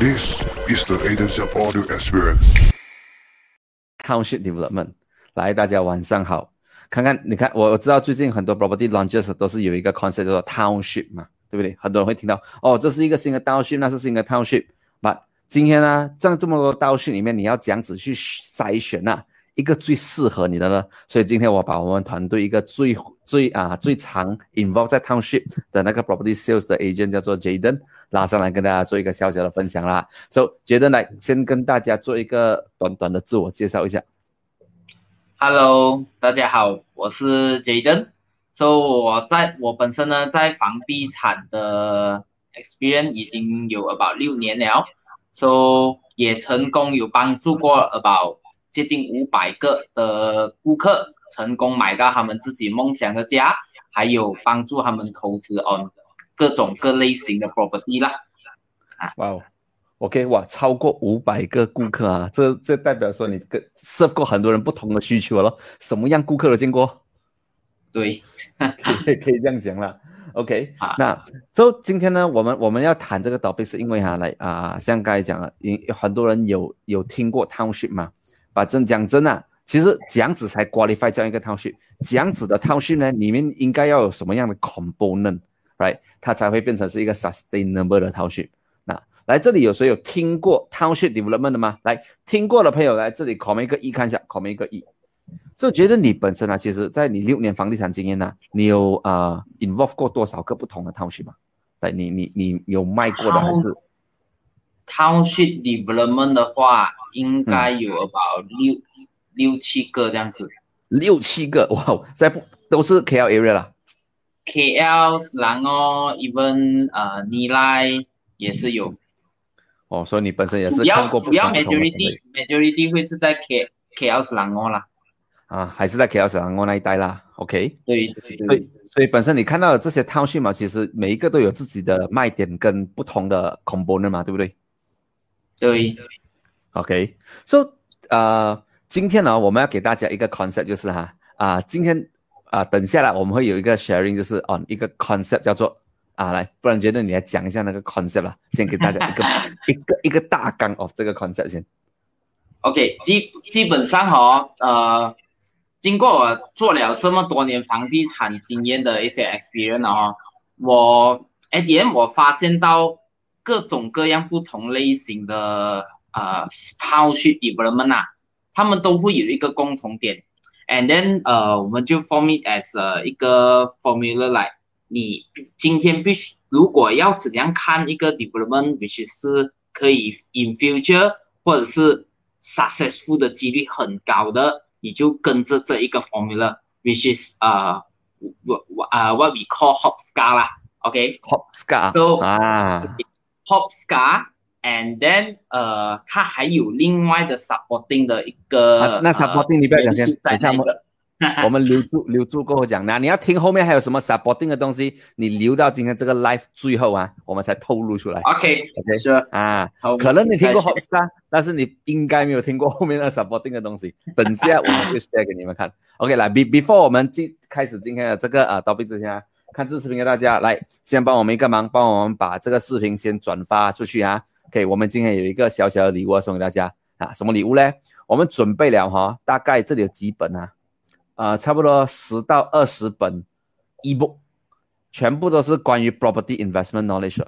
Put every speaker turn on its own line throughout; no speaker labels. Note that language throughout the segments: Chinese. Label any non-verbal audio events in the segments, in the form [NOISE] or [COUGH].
This is the Agents of Audio Experience.
Township Development，来，大家晚上好。看看，你看，我我知道最近很多 property launches 都是有一个 concept 叫做 township 嘛，对不对？很多人会听到，哦，这是一个新的 township，那是新的 township。But 今天呢，在这么多 township 里面，你要这样子去筛选呐，一个最适合你的呢？所以今天我把我们团队一个最最啊最常 involve 在 township 的那个 property sales 的 agent 叫做 Jaden 拉上来跟大家做一个小小的分享啦。So Jaden 来先跟大家做一个短短的自我介绍一下。
Hello，大家好，我是 Jaden。So 我在我本身呢，在房地产的 experience 已经有 about 六年了，So 也成功有帮助过 about 接近五百个的顾客成功买到他们自己梦想的家，还有帮助他们投资 on 各种各类型的 property 啦。
哇哦，OK，哇，超过五百个顾客啊，这这代表说你跟 serve 过很多人不同的需求了，什么样顾客都见过，
对，
可以可以这样讲了。OK，
啊。
那 so 今天呢，我们我们要谈这个 topic 是因为哈，来啊，像刚才讲了，有很多人有有听过 township 嘛，把真讲真啊，其实这样子才 qualify 这样一个 township，这样子的 township 呢，里面应该要有什么样的 component，right，它才会变成是一个 sustainable 的 township。那来这里有谁有听过 township development 的吗？来听过的朋友来这里 comment 一个一看一下，comment 一个一。所以觉得你本身啊，其实在你六年房地产经验呢、你有呃 involve 过多少个不同的 township 吗？对，你你你有卖过的还是？
Township development 的话，应该有 about 六、六七个这样子。
六七个哇，哦在不都是 KL area 啦。
KL、然后 even 呃尼赖也是有，
哦，所以你本身也是
主要
看过不
主要 majority majority 会是在 K KL 然后啦。
啊，还是在 KL 小南那一带啦。OK，
对对
所
对
以所以本身你看到的这些 township 嘛，其实每一个都有自己的卖点跟不同的 component 嘛，对不对？
对
，OK，so、呃，今天呢，我们要给大家一个 concept，就是哈啊、今天啊、等下来我们会有一个 sharing，就是 on 一个 concept 叫做啊，来，不然觉得你来讲一下那个 concept 啦，先给大家一个 [LAUGHS] 一个一个大纲 of 这个 concept 先。
OK，基基本上哦，呃，经过我做了这么多年房地产经验的一些 experience 哦，我 at the end 我发现到各种各样不同类型的呃 township development 啊，他们都会有一个共同点，and then 呃，我们就 form it as 呃一个 formula 来，你今天必须如果要怎样看一个 development，which 是可以 in future 或者是 successful 的几率很高的，你就跟着这一个 formula，which is 呃，我我呃 what we call Hopscar 啦，OK。
Hopscar
So-
啊
Hopscar and then 呃，它还有另外的 supporting 的一个，
啊那 supporting 你不要讲先
在
等一下
那个。[LAUGHS]
我们留住留住过后讲，那你要听后面还有什么 supporting 的东西，你留到今天这个 live 最后啊，我们才透露出来 OK，OK
是
啊。可能你听过 Hopstar，但是你应该没有听过后面的 supporting 的东西。等下我们会 share 给你们看。OK，来，be before 我们进开始今天的这个呃 topic 之前啊，看这视频的大家来，先帮我们一个忙，帮我们把这个视频先转发出去啊。OK，我们今天有一个小小的礼物要送给大家啊，什么礼物呢？我们准备了哈，大概这里有几本啊？呃，差不多十到二十本 ebook，全部都是关于 property investment knowledge。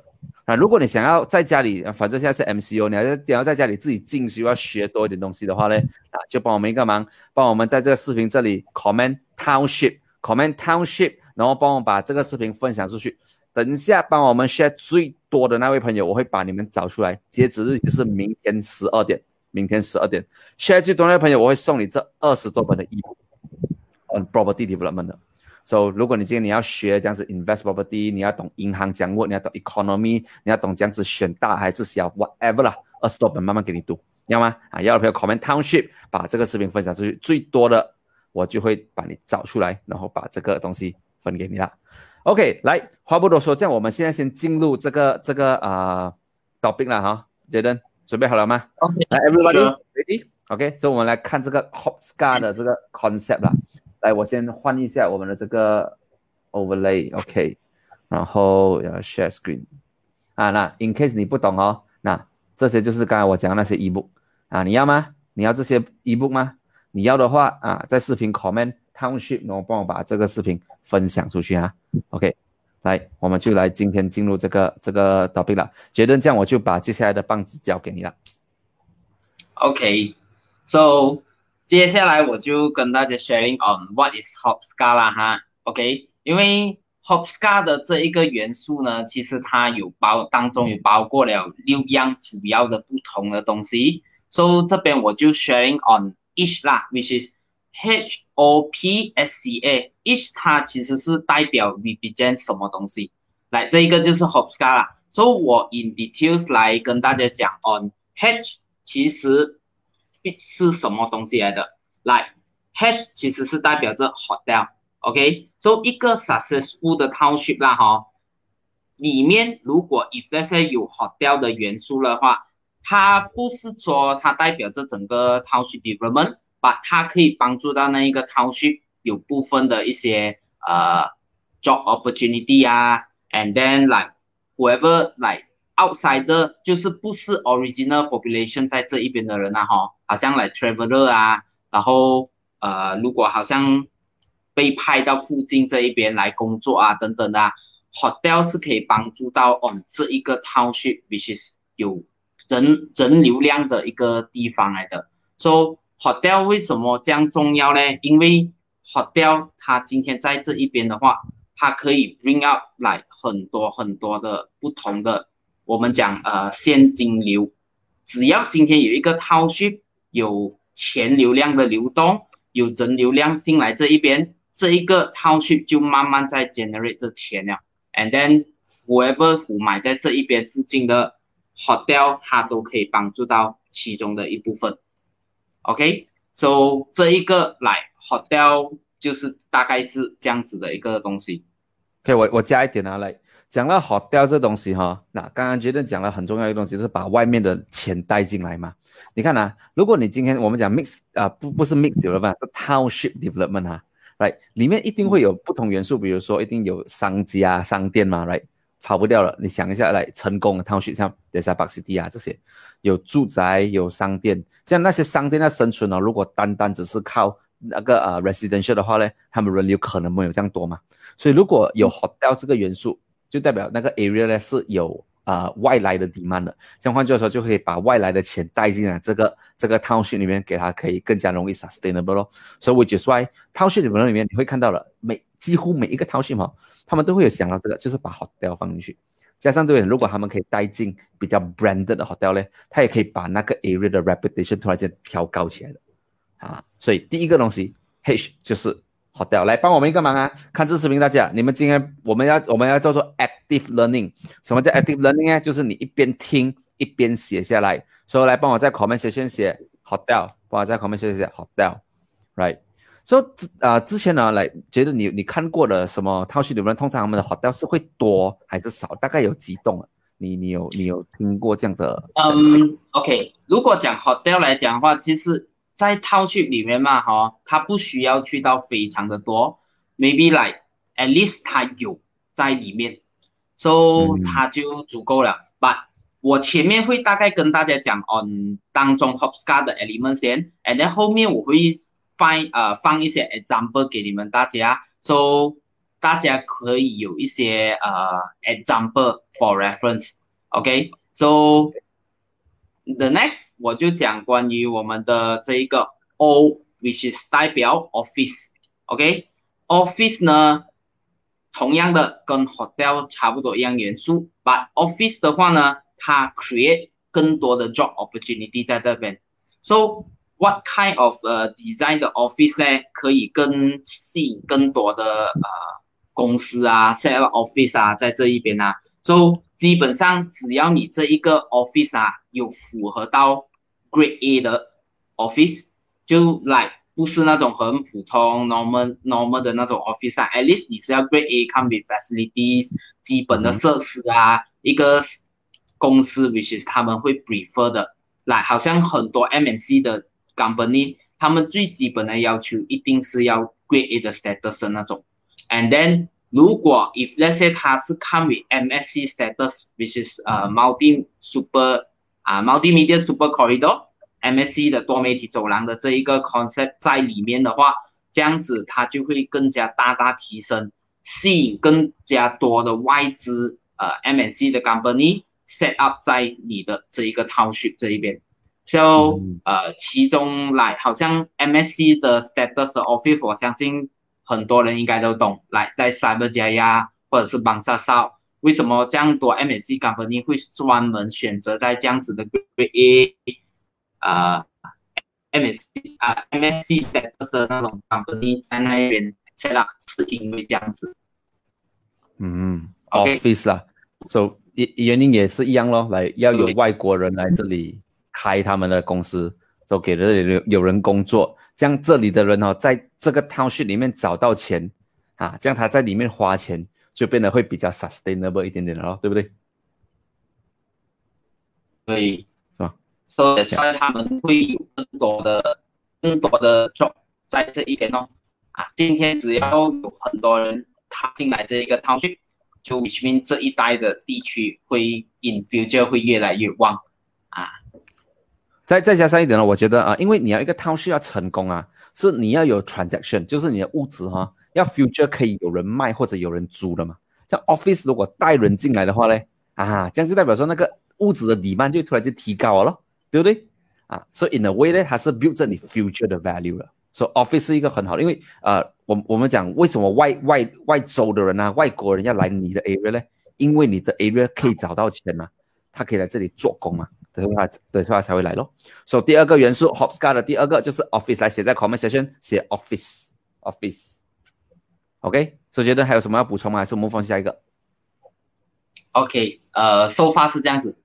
啊，如果你想要在家里，反正现在是 MCO，你要在你要在家里自己进修，要学多一点东西的话呢，啊，就帮我们一个忙，帮我们在这个视频这里 comment township，comment township，然后帮我把这个视频分享出去。等一下帮我们 share 最多的那位朋友，我会把你们找出来，截止日期是明天十二点，明天十二点，share 最多的那位朋友，我会送你这二十多本的 e on property development 的。So，如果你今天你要学这样子 invest property，你要懂银行讲握，你要懂 economy，你要懂这样子选大还是小，whatever 啦，二十多本慢慢给你读，要吗？啊，要的朋友 comment township，把这个视频分享出去，最多的我就会把你找出来，然后把这个东西分给你啦。OK，来，话不多说，这样我们现在先进入这个这个啊、topic 了哈，Jaden 准备好了吗
？OK，
来，everybody ready？OK，所以我们来看这个 Hopscar 的这个 concept 啦。来，我先换一下我们的这个 overlay，OK，、然后要 share screen 啊。那 in case 你不懂哦，那这些就是刚才我讲的那些 ebook 啊，你要吗？你要这些 ebook 吗？你要的话啊，在视频 comment township，然后帮我把这个视频分享出去啊。OK，来，我们就来今天进入这个这个 topic 了。觉得这样，我就把接下来的棒子交给你了。
OK，so 接下来我就跟大家 sharing on what is Hopscar 啦哈。OK，因为 Hopscar 的这一个元素呢，其实它有包当中有包括了六样主要的不同的东西。So 这边我就 sharing on each 啦，which is H O P S C A，each 它其实是代表 represent 什么东西。来，这一个就是 Hopscar 啦。So 我 in details 来跟大家讲 on H 其实是什么东西来的。来，H 其实是代表着 hotel，OK？So 一个 successful 的 township 啦哈，里面如果 if 这些有 hotel 的元素的话，它不是说它代表着整个 township development。把它可以帮助到那一个 township 有部分的一些呃 job opportunity 啊，and then like whoever like outsider 就是不是 original population 在这一边的人啊哈，好像 like traveler 啊，然后呃如果好像被派到附近这一边来工作啊等等的，hotel 是可以帮助到 on 这一个 township，which is 有人人流量的一个地方来的，so hotel 为什么这样重要呢？因为 hotel 它今天在这一边的话，它可以 bring up 来很多很多的不同的，我们讲呃现金流。只要今天有一个 township 有钱流量的流动，有人流量进来这一边，这一个 township 就慢慢在 generate 这钱了。And then whoever who 买在这一边附近的 hotel，它都可以帮助到其中的一部分。OK，so 这一个来 hotel 就是大概是这样子的一个东西。
OK，我我加一点啊，来讲了 hotel 这东西哈，那刚刚觉得讲了很重要一个东西，就是把外面的钱带进来嘛。你看啊，如果你今天我们讲 mix 啊，不不是 mix development，是 township development 啊，right，里面一定会有不同元素，比如说一定有商家、商店嘛，right。跑不掉了，你想一下，来成功的 township 像 Desa Park City 啊这些，有住宅有商店，像那些商店的生存哦，如果单单只是靠那个呃 residential 的话呢，他们人流可能没有这样多嘛。所以如果有 hotel 这个元素，就代表那个 area 呢是有啊外来的 demand 的。这样换句话说，就可以把外来的钱带进来这个这个 township 里面，给它可以更加容易 sustainable 咯。所以 which is why township 里面你会看到了每几乎每一个 township 哈。他们都会有想到这个，就是把 hotel 放进去，加上对，如果他们可以带进比较 branded 的 hotel 呢，他也可以把那个 area 的 reputation 突然间调高起来的啊。所以第一个东西 H 就是 hotel，来帮我们一个忙啊！看这视频，大家，你们今天我们要我们要叫做 active learning。什么叫 active learning 呢？就是你一边听一边写下来。所以来帮我在 comment 先写 hotel，帮我在 comment 写写 hotel，right？所以之啊之前呢，来觉得你你看过的什么套系里面，通常他们的 hotel 是会多还是少？大概有几栋啊？你你有你有听过这样的？
嗯，OK，如果讲 hotel 来讲的话，其实在套系里面嘛，哈，它不需要去到非常的多，maybe like at least 它有在里面，so 它就足够了。But 我前面会大概跟大家讲 on 当中 hopscar 的 element 先，and then 后面我会。放呃放一些 example 给你们大家，so 大家可以有一些呃 example for reference，OK，so the next 我就讲关于我们的这一个 O，which is 代表 office，OK，office 呢，同样的跟 hotel 差不多一样元素，but office 的话呢，它 create 更多的 job opportunity 在这边，so What kind of 呃 design 的 office 呢？可以更吸引更多的呃公司啊，set office 啊，在这一边啊。So 基本上只要你这一个 office 啊有符合到 Grade A 的 office，就来不是那种很普通 normal normal 的那种 office 啊。At least 你是要 Grade A come with facilities，基本的设施啊，一个公司 which is 他们会 prefer 的，来好像很多 MNC 的。Company 他们最基本的要求一定是要 Grade A 的 status 那种，and then 如果 if let's say 它是 come with MSC status，which is 呃 multi super 啊，multimedia super corridor MSC 的多媒体走廊的这一个 concept 在里面的话，这样子它就会更加大大提升，吸引更加多的外资呃，M S C 的 company set up 在你的这一个 township 这一边。So 呃，其中来好像 MSC 的 status office，我相信很多人应该都懂。来在 Cyber 加呀，或者是邦萨少，为什么这样多 MSC company 会专门选择在这样子的 Grade A 啊 MSC 啊 MSC status 的那种 company 在那边 set up，是因为这样子。
嗯 OK，office 啦，so 原原因也是一样咯，来要有外国人来这里开他们的公司，都给这里有有人工作，这样这里的人哦，在这个 township 里面找到钱啊，这样他在里面花钱就变得会比较 sustainable 一点点了咯，对不对？
所以
是吧？
所以所以他们会有更多的更多的 job 在这一边哦。啊，今天只要有很多人踏进来这一个 township，就 which mean 这一带的地区会 in future 会越来越旺啊。
再再加上一点呢，我觉得啊，因为你要一个 township 要成功啊，是你要有 transaction，就是你的物质哈、要 future 可以有人卖或者有人租的嘛。像 office 如果带人进来的话呢，啊，这样就代表说那个物质的 demand 就突然间提高了咯，对不对？啊，所以 in a way 呢，它是 build 着你 future 的 value 了。所以 office 是一个很好的，因为呃，我我们讲为什么外外外州的人啊，外国人要来你的 area 呢？因为你的 area 可以找到钱嘛，他可以来这里做工嘛，的话的话才会来咯。所以第二个元素 Hopscar 的第二个就是 office，来写在 comment section 写 office office。OK，所以觉得还有什么要补充吗？还是我们放下一个
？OK，呃，so far 是这样子。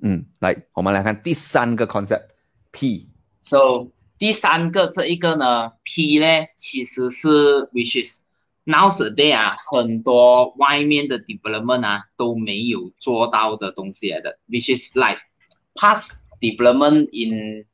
嗯，来，我们来看第三个 concept P。
So 第三个这一个呢，P 呢其实是 which is nowadays 啊，很多外面的 development 啊都没有做到的东西来的，which is like past development in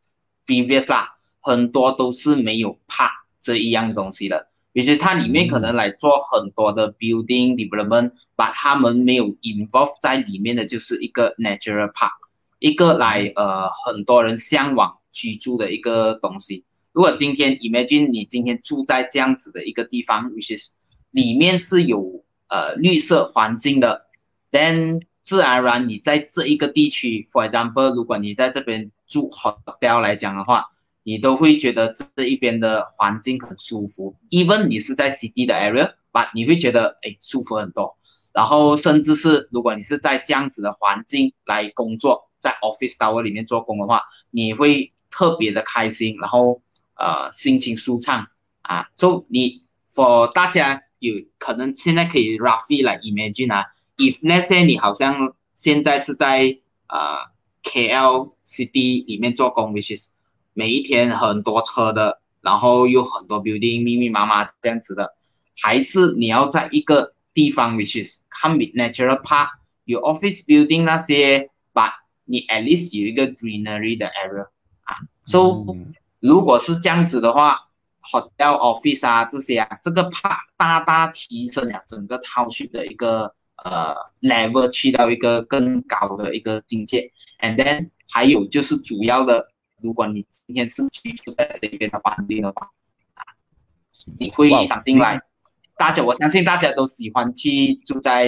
previous 啦，很多都是没有 park 这一样东西的。其实它里面可能来做很多的 building development，把他们没有 involve 在里面的就是一个 natural park，一个来呃很多人向往居住的一个东西。如果今天 imagine 你今天住在这样子的一个地方，which is 里面是有呃绿色环境的，then 自然而然你在这一个地区，for example，如果你在这边住 hotel 来讲的话，你都会觉得这一边的环境很舒服，even 你是在 city 的 area，but 你会觉得哎舒服很多。然后甚至是如果你是在这样子的环境来工作，在 office tower 里面做工的话，你会特别的开心，然后呃心情舒畅啊。So 你 for 大家有可能现在可以 roughly 来 imagine 啊，if let's say 你好像现在是在呃 KL city 里面做工，which is 每一天很多车的，然后又很多 building 密密麻麻这样子的，还是你要在一个地方，which is come with natural park，有 office building 那些，but 你 at least 有一个 greenery 的 area 啊，so
嗯
如果是这样子的话，hotel office 啊这些啊，这个 park 大大提升了整个 township 的一个呃 level 去到一个更高的一个境界，and then 还有就是主要的。如果你今天是居住在这边的环境的话，啊，你会
哇
想进来。大家，我相信大家都喜欢去住在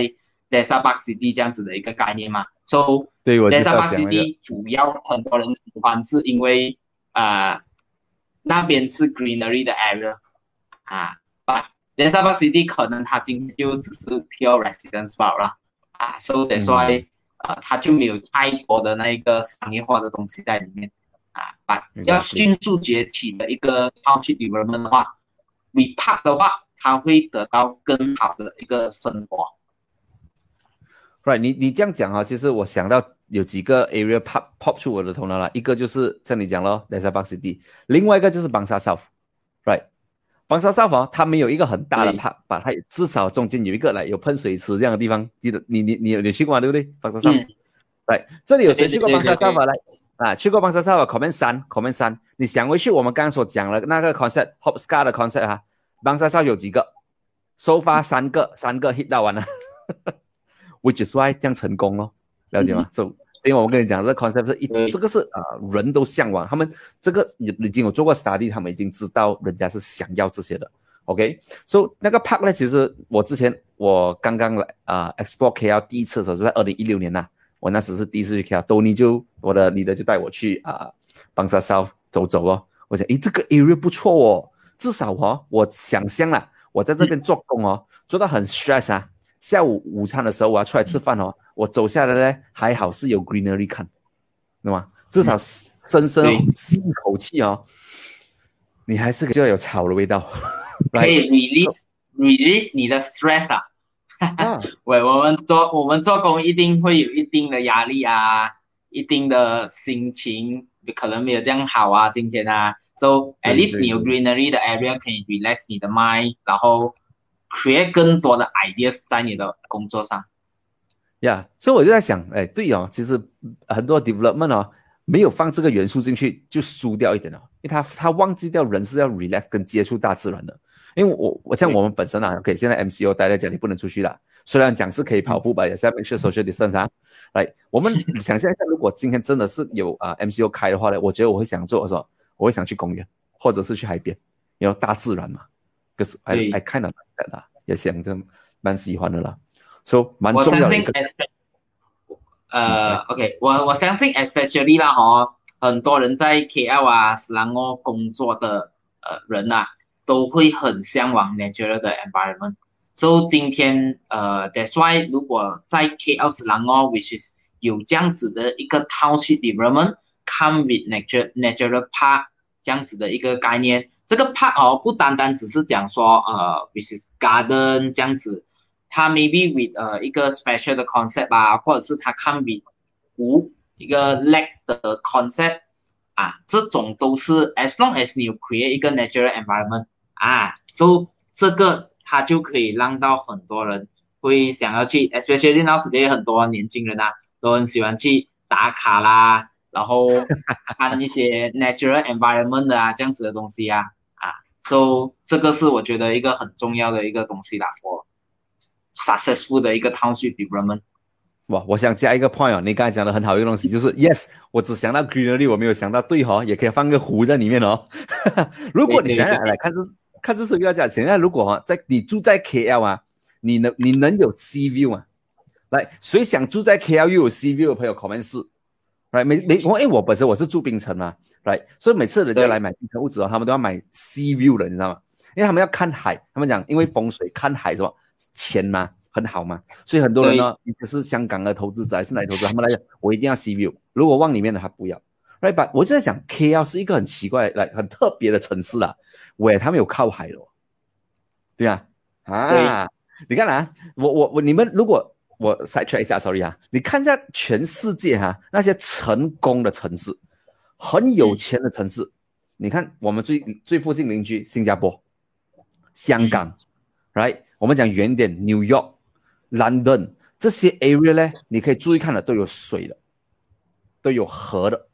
Desa Park City 这样子的一个概念嘛。So
对，我就
Desa
要
Park
讲那个
City 主要很多人喜欢是因为啊、呃那边是 greenery 的 area 啊 Desa Park City 可能它今天就只是 pure residence 罢了啊，so that's why 呃，它就没有太多的那一个商业化的东西在里面啊。把要迅速崛起的一个套区，你人们的话，we park 的话，它会得到更好的一个生活。
Right，你你这样讲啊，其实我想到有几个 area pop pop 出我的头脑了，一个就是像你讲咯，Desa Park City，另外一个就是 Bangsa South，right？邦沙 South 啊，它没有一个很大的它把它至少中间有一个来有喷水池这样的地方，记得你你你有你去过吗？对不对？邦沙 South，
嗯
来，这里有谁去过
对对
邦沙
对
South 啊？来啊，去过邦沙 South 啊？comment 三，comment 三，你想回去我们刚刚所讲的那个 concept hop scar 的 concept 哈、邦沙 South 有几个？so far 三个，三个 hit 到完了。[LAUGHS] which is why 这样成功咯，了解吗？so 因为我跟你讲，这 concept 是一
对
这个是啊、呃人都向往，他们这个已已经有做过 study，他们已经知道人家是想要这些的。OK，so、那个 park 呢，其实我之前我刚刚来啊、explore KL 第一次的时候是在二零一六年呐、我那时是第一次去 KL，多尼就我的 leader 就带我去啊邦沙 South 走走哦，我想诶这个 area 不错哦，至少哦我想象啦，我在这边做工哦，做到很 stress 啊，下午午餐的时候我要出来吃饭哦，我走下来呢还好是有 greenery 看，对吗？至少深深吸一口气哦，你还是就要有草的味道。[LAUGHS]
可以 release release 你的 stress 啊。
啊，[LAUGHS]
喂，我们做我们做工一定会有一定的压力啊，一定的心情可能没有这样好啊，今天啊，so at least 有 greenery 的 area 可以 relax 你的 mind，然后 create 更多的 ideas 在你的工作上。
呀所以我就在想，哎，对哦，其实很多 development 哦，没有放这个元素进去，就输掉一点了，因为他他忘记掉人是要 relax 跟接触大自然的。因为我我像我们本身啊，OK，现在 MCO 待在家里不能出去了，虽然讲是可以跑步吧，也是要 make sure social distance 啊。来，我们想象一下，如果今天真的是有啊、MCO 开的话呢，我觉得我会想做什么？我会想去公园，或者是去海边，因为大自然嘛。可是 I
对
I kind of like that 啊，也想着蛮喜欢的啦。So 蛮重要的一个
呃，OK，我我相信 especially 啦哈，很多人在 KL 啊、斯兰哦工作的呃人呐、都会很向往 natural 的 environment。So 今天呃，that's why 如果在 KL 斯兰哦，which is 有这样子的一个 township development，come with nature natural park 这样子的一个概念，这个 park 哦，不单单只是讲说呃，which is garden 这样子。它 maybe with 呃一个 special 的 concept 啊，或者是它 come with 湖一个 lake 的 concept 啊，这种都是 as long as 你有 create 一个 natural environment 啊，so 这个它就可以让到很多人会想要去，especially now 也很多年轻人啊都很喜欢去打卡啦，然后看一些 natural environment 的啊这样子的东西啊啊，so 这个是我觉得一个很重要的一个东西啦，for successful 的一个 township development。
哇，我想加一个 point 哦，你刚才讲的很好一个东西，就是 yes，我只想到 greenery，我没有想到对哦，也可以放个湖在里面哦。[LAUGHS] 如果你想想来看这看这是要讲，现在如果哈、在你住在 KL 啊，你能你能有 sea view 吗？来，谁想住在 KL 又有 sea view 的朋友 comment 是，right 每每我因为我本身我是住槟城嘛，right，所以每次人家
对。
来买槟城屋子哦，他们都要买 sea view 的，你知道吗？因为他们要看海，他们讲因为风水看海是吧钱嘛很好嘛，所以很多人呢，你就是香港的投资者还是哪里投资者，他们来讲我一定要 sea view，如果往里面的他不要，right？but 我就在想 KL 是一个很奇怪、来很特别的城市啊，喂，他们有靠海的哦，对啊，啊，你看啊，我我我你们如果我 side track 一下，sorry 啊，你看一下全世界哈、那些成功的城市，很有钱的城市，你看我们最最附近邻居新加坡、香港、r i g h t 我们讲远一点，New York、London 这些 area 呢，你可以注意看的都有水的，都有河的，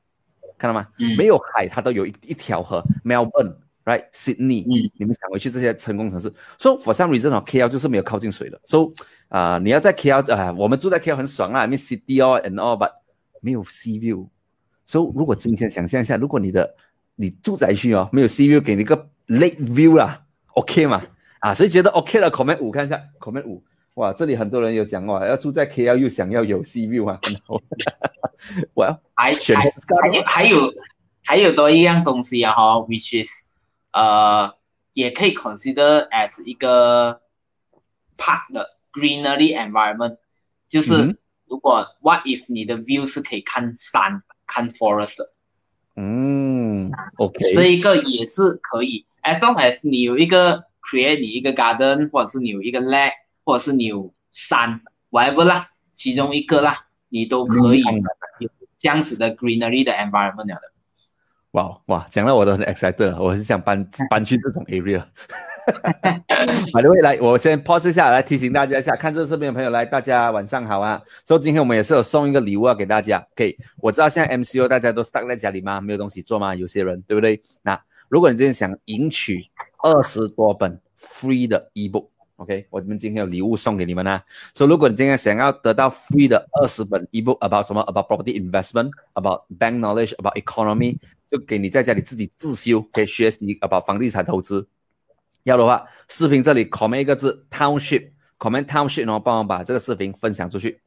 看到吗？
嗯
没有海，它都有一一条河，Melbourne。Right, Sydney，、
嗯
你们想回去这些成功城市，so for some reason 哦，KL 就是没有靠近水的，so 啊、你要在 KL 啊、我们住在 KL 很爽啦，I mean city all and all，but 没有 sea view，so 如果今天想象一下，如果你的你住宅区哦没有 sea view，给你一个 lake view 啦，OK 嘛？啊，所以觉得 OK 了，comment 五看一下，comment 五，哇，这里很多人有讲哇，要住在 KL 又想要有 sea view 啊，我要
还
选
还
postcard
还有还有还有多一样东西啊哈，which is 呃，也可以 consider as 一个 park 的 greenery environment，就是
嗯
如果 what if 你的 view 是可以看山看 forest 的，
嗯，OK，
这一个也是可以，as long as 你有一个 create 你一个 garden，或者是你有一个 lake，或者是你有山，whatever 啦，其中一个啦，你都可以
嗯
有这样子的 greenery 的 environment 了的。
哇哇，讲到我都很 excited 了，我是想搬搬去这种 area。[LAUGHS] 好的，未来，我先 pause 一下，来提醒大家一下，看这视频的朋友来，大家晚上好啊。所以今天我们也是有送一个礼物要给大家。OK，我知道现在 MCO 大家都 stuck 在家里吗？没有东西做吗？有些人对不对？那如果你今天想赢取二十多本 free 的 ebook，OK，我们今天有礼物送给你们啊。所以如果你今天想要得到 free 的二十本 ebook about 什么 about property investment，about bank knowledge，about economy，就给你在家里自己自修，可以学习 about 房地产投资。要的话，视频这里 comment 一个字 township，comment township，然后帮我把这个视频分享出去，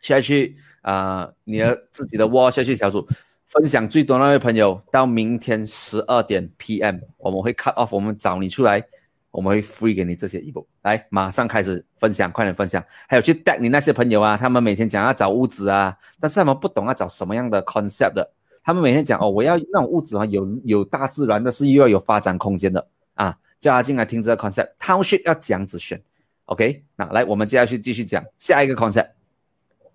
下去啊，你的自己的 wall 下去小组分享最多那位朋友，到明天十二点 PM，我们会 cut off，我们找你出来。我们会 free 给你这些衣服来马上开始分享，快点分享。还有去带你那些朋友啊，他们每天讲要找屋子啊，但是他们不懂要找什么样的 concept 的。他们每天讲哦，我要那种屋子啊，有有大自然的，是又要有发展空间的啊，叫他进来听这个 concept。Township 要这样子选，OK？那来，我们接下去继续讲下一个 concept。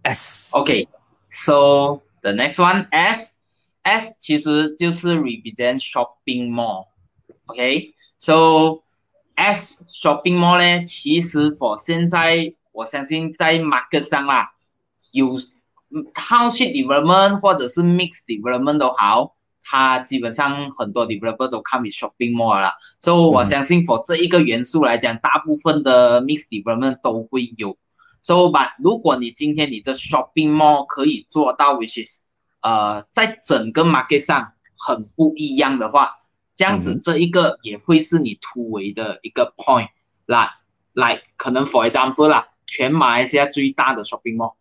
S。
OK，so the next one S，S 其实就是 represent shopping mall，OK？So S shopping mall 呢，其实我现在我相信在 market 上啦，有 township development 或者是 mix development 都好，它基本上很多 developer 都 come with shopping mall 啦，所以我相信 for 这一个元素来讲，大部分的 mix development 都会有。So but 如果你今天你的 shopping mall 可以做到，which is 呃，在整个 market 上很不一样的话。这样子，这一个也会是你突围的一个 point 啦。来，可能 for example 啦，全马来西亚最大的 shopping mall 啊，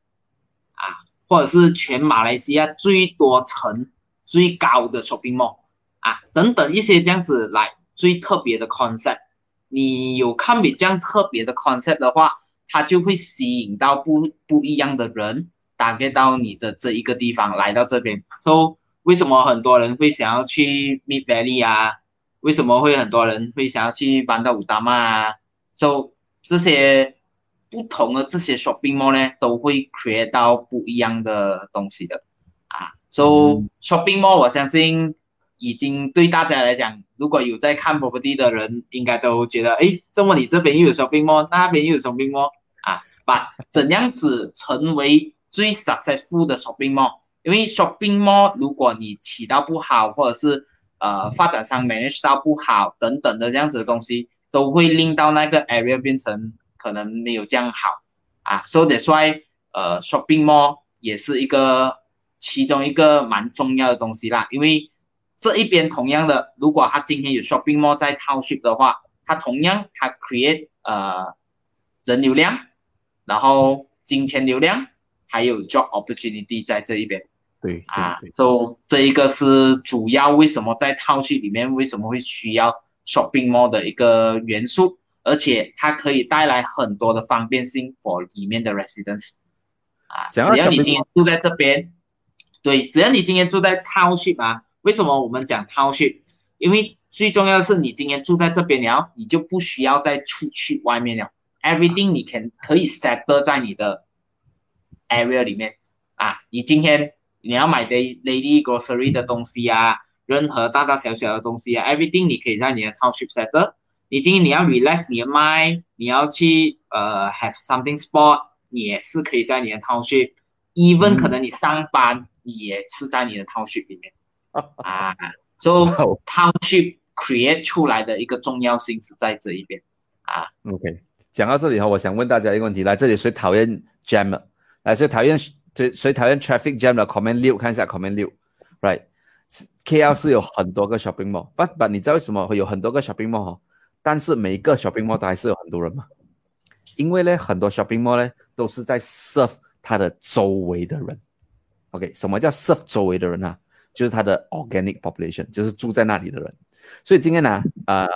或者是全马来西亚最多层、最高的 shopping mall 啊，等等一些这样子来最特别的 concept。你有看比这样特别的 concept 的话，它就会吸引到不不一样的人，打开到你的这一个地方来到这边，so。为什么很多人会想要去 Mid Valley 啊？为什么会很多人会想要去搬到五大曼啊？So 这些不同的这些 shopping mall 呢，都会 create 到不一样的东西的啊。So shopping mall 我相信已经对大家来讲，如果有在看 property 的人，应该都觉得，哎，这么你这边又有 shopping mall，那边又有 shopping mall 啊？把怎样子成为最 successful 的 shopping mall？因为 shopping mall 如果你起到不好，或者是呃发展商 manage 到不好等等的这样子的东西，都会令到那个 area 变成可能没有这样好啊。So that's why 呃 shopping mall 也是一个其中一个蛮重要的东西啦。因为这一边同样的，如果他今天有 shopping mall 在 township 的话，他同样他 create 呃人流量，然后金钱流量，还有 job opportunity 在这一边。
对
啊，所以这一个是主要为什么在套区里面为什么会需要 shopping mall 的一个元素，而且它可以带来很多的方便性 for 里面的 residents 啊，只要你今天住在这边，对，只要你今天住在 township 啊，为什么我们讲 township？因为最重要的是你今天住在这边了，你就不需要再出去外面了，everything 你 can 可以 settle 在你的 area 里面啊，你今天。你要买的 lady grocery 的东西啊，任何大大小小的东西啊，everything 你可以在你的 township set。你今天你要 relax 你的 mind，你要去呃 have something sport，你也是可以在你的 township。even 可能你上班也是在你的 township 里面啊。So township create 出来的一个重要性是在这一边啊。
OK，讲到这里哈，我想问大家一个问题，来这里谁讨厌 jam？来谁讨厌？谁谁讨厌 traffic jam 的 comment 六，看一下 comment 六，right？KL 是有很多个 shopping mall，but but 你知道为什么会有很多个 shopping mall？但是每一个 shopping mall 都还是有很多人嘛？因为呢，很多 shopping mall 呢都是在 serve 它的周围的人。OK，什么叫 serve 周围的人啊？就是它的 organic population，就是住在那里的人。所以今天呢，呃，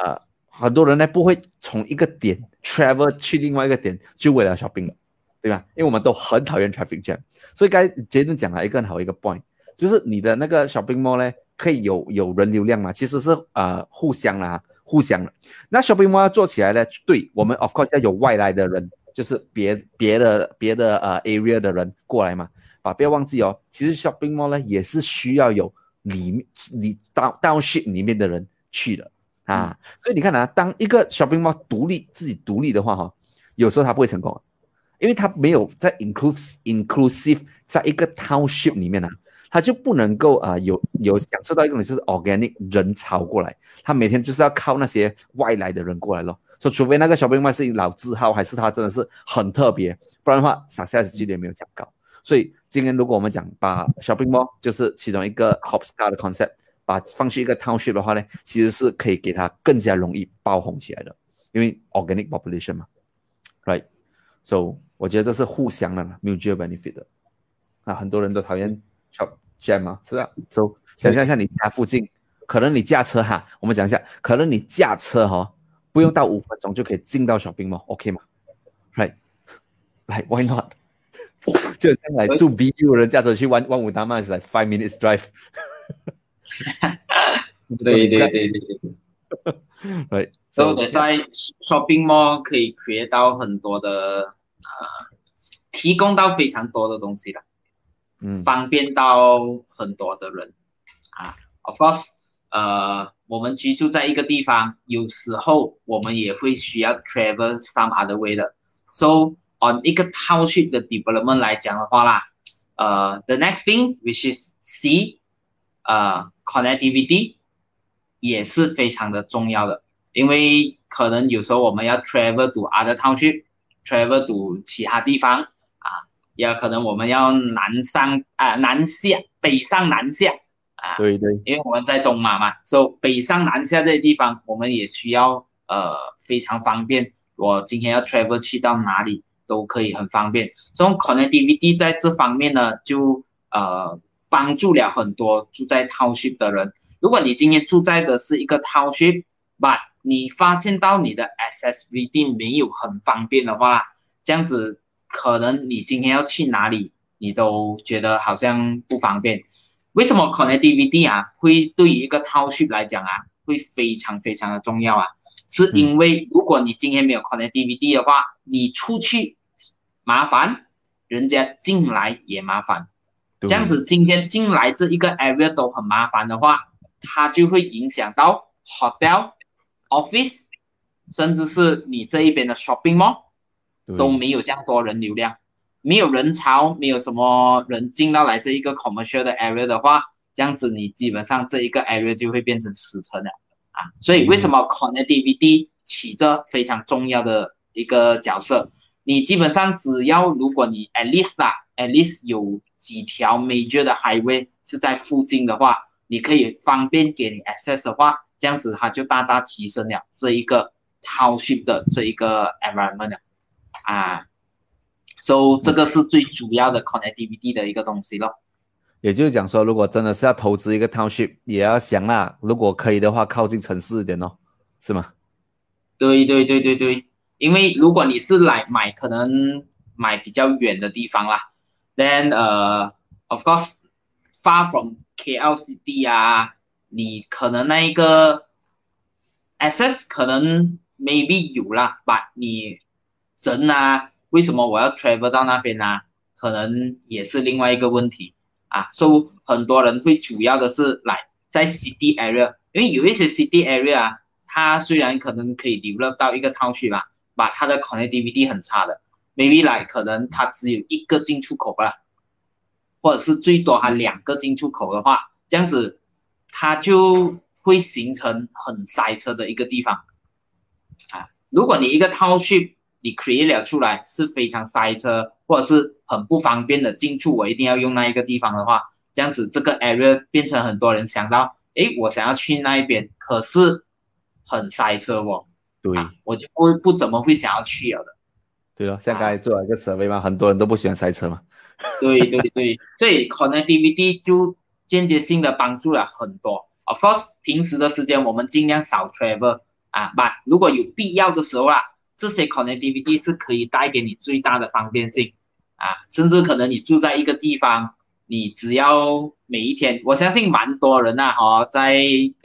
很多人呢不会从一个点 travel 去另外一个点，就为了 shopping。对吧？因为我们都很讨厌 traffic jam，所以该杰顿讲了一个很好一个 point，就是你的那个 shopping mall 呢，可以有有人流量嘛？其实是呃互相啦，互相的。那 shopping mall 要做起来呢，对我们 of course 要有外来的人，就是别别的别的呃 area 的人过来嘛。啊，不要忘记哦，其实 shopping mall 呢也是需要有里面你 down downship 里面的人去的啊。所以你看啊，当一个 shopping mall 独立自己独立的话哈，有时候它不会成功。因为它没有在 inclusive inclusive 在一个 township 里面呢，它就不能够啊有有享受到一种就是 organic 人潮过来，它每天就是要靠那些外来的人过来咯。说除非那个 shopping mall 是老字号，还是它真的是很特别，不然的话，success 几率没有这样高。所以今天如果我们讲把 shopping mall 就是其中一个 hopstar 的 concept，把放去一个 township 的话呢，其实是可以给它更加容易爆红起来的，因为 organic population 嘛，right？So 我觉得这是互相的 mutual benefit 的。啊，很多人都讨厌 shop jam 啊，是啊。So 想象一下你家附近，可能你驾车哈，我们讲一下，可能你驾车哈，不用到五分钟就可以进到 shopping mall，OK 吗？Right？Right？Why [LAUGHS] not？[LAUGHS] 就像来住 BU 的人驾车去万万五大曼是 like five minutes drive。[LAUGHS]
对对对对对。
Right。
所以在 shopping mall 可以 create 到很多的呃，提供到非常多的东西的，方便到很多的人啊。Of course，呃，我们居住在一个地方，有时候我们也会需要 travel some other way 的。So on 一个 township 的 development 来讲的话啦，呃，the next thing which is C，呃，connectivity 也是非常的重要的。因为可能有时候我们要 travel to other township，travel to 其他地方，也可能我们要南上啊南下北上南下啊，
对对，
因为我们在中马嘛，所以北上南下这些地方我们也需要呃非常方便。我今天要 travel 去到哪里都可以很方便，所以 connectivity 在这方面呢就呃帮助了很多住在 township 的人。如果你今天住在的是一个 township，but 你发现到你的 accessibility 没有很方便的话，这样子可能你今天要去哪里，你都觉得好像不方便。为什么 connectivity 啊会对于一个 township 来讲啊会非常非常的重要啊？是因为如果你今天没有 connectivity 的话，你出去麻烦，人家进来也麻烦。这样子今天进来这一个 area 都很麻烦的话，它就会影响到 hotel。Office，甚至是你这一边的 shopping mall 都没有这样多人流量，没有人潮，没有什么人进到来这一个 commercial 的 area 的话，这样子你基本上这一个 area 就会变成死城了啊。所以为什么 connectivity 起着非常重要的一个角色？你基本上只要如果你 at least 啊 at least 有几条 major 的 highway 是在附近的话，你可以方便给你 access 的话。这样子，它就大大提升了这一个 township 的这一个 environment 啊，so 这个是最主要的 connectivity 的一个东西咯。
也就是讲说，如果真的是要投资一个 township，也要想啊，如果可以的话，靠近城市一点哦，是吗？
对对对对对，因为如果你是来买，可能买比较远的地方啦，then 呃，of course far from KLCD 啊。你可能那一个 access 可能 maybe 有啦，but 你人啊，为什么我要 travel 到那边呢？可能也是另外一个问题啊。所以很多人会主要的是来在 city area，因为有一些 city area 啊，它虽然可能可以 develop 到一个 township 吧，but 它的 connectivity 很差的，maybe 来可能它只有一个进出口吧，或者是最多还两个进出口的话，这样子。它就会形成很塞车的一个地方啊！如果你一个 township 你 create 了出来是非常塞车或者是很不方便的进出，我一定要用那一个地方的话，这样子这个 area 变成很多人想到，哎，我想要去那一边，可是很塞车哦。
对，
我就不不怎么会想要去了的。
对了，像刚才做了一个 survey 嘛，很多人都不喜欢塞车嘛。
对对对，所以 connectivity 就。间接性的帮助了很多。Of course，平时的时间我们尽量少 travel 啊，But 如果有必要的时候啦，这些 connectivity 是可以带给你最大的方便性啊。甚至可能你住在一个地方，你只要每一天，我相信蛮多人呐，哈，在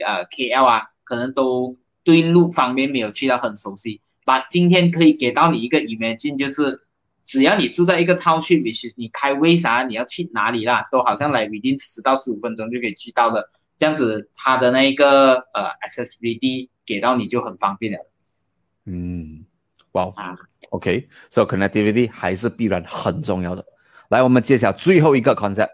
呃 KL 啊，可能都对路方面没有去到很熟悉。把今天可以给到你一个 imagine，就是。只要你住在一个 township，你开为啥你要去哪里啦，都好像来 within 十到十五分钟就可以去到的，这样子它的那个呃 accessibility 给到你就很方便了。
嗯，哇啊，OK，so connectivity 还是必然很重要的。来，我们揭晓最后一个 concept。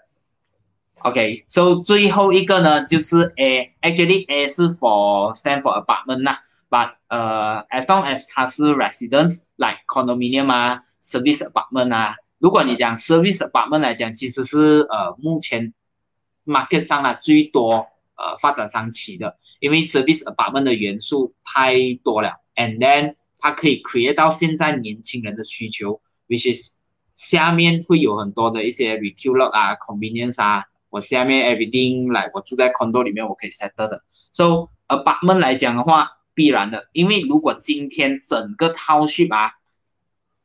OK，so 最后一个呢就是 A，actually A 是 for stand for apartment 啦 But 呃，as long as 它是 residence like condominium 啊，service apartment 啊，如果你讲 service apartment 来讲，其实是呃目前 market 上啊最多呃发展商起的，因为 service apartment 的元素太多了，and then 它可以 create 到现在年轻人的需求，which is 下面会有很多的一些 retail 啊，convenience 啊，我下面 everything 来，我住在 condo 里面我可以 settle 的，so apartment 来讲的话，必然的，因为如果今天整个 township 啊，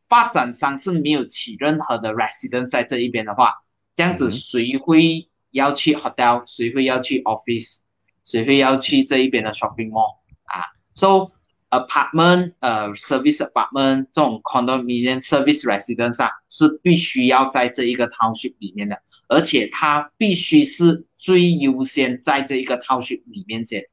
发展商是没有起任何的 resident 在这一边的话，这样子谁会要去 hotel，谁会要去 office，谁会要去这一边的 shopping mall 啊？So apartment 呃 service apartment 这种 condominium service residence 啊，是必须要在这一个 township 里面的，而且它必须是最优先在这一个 township 里面先。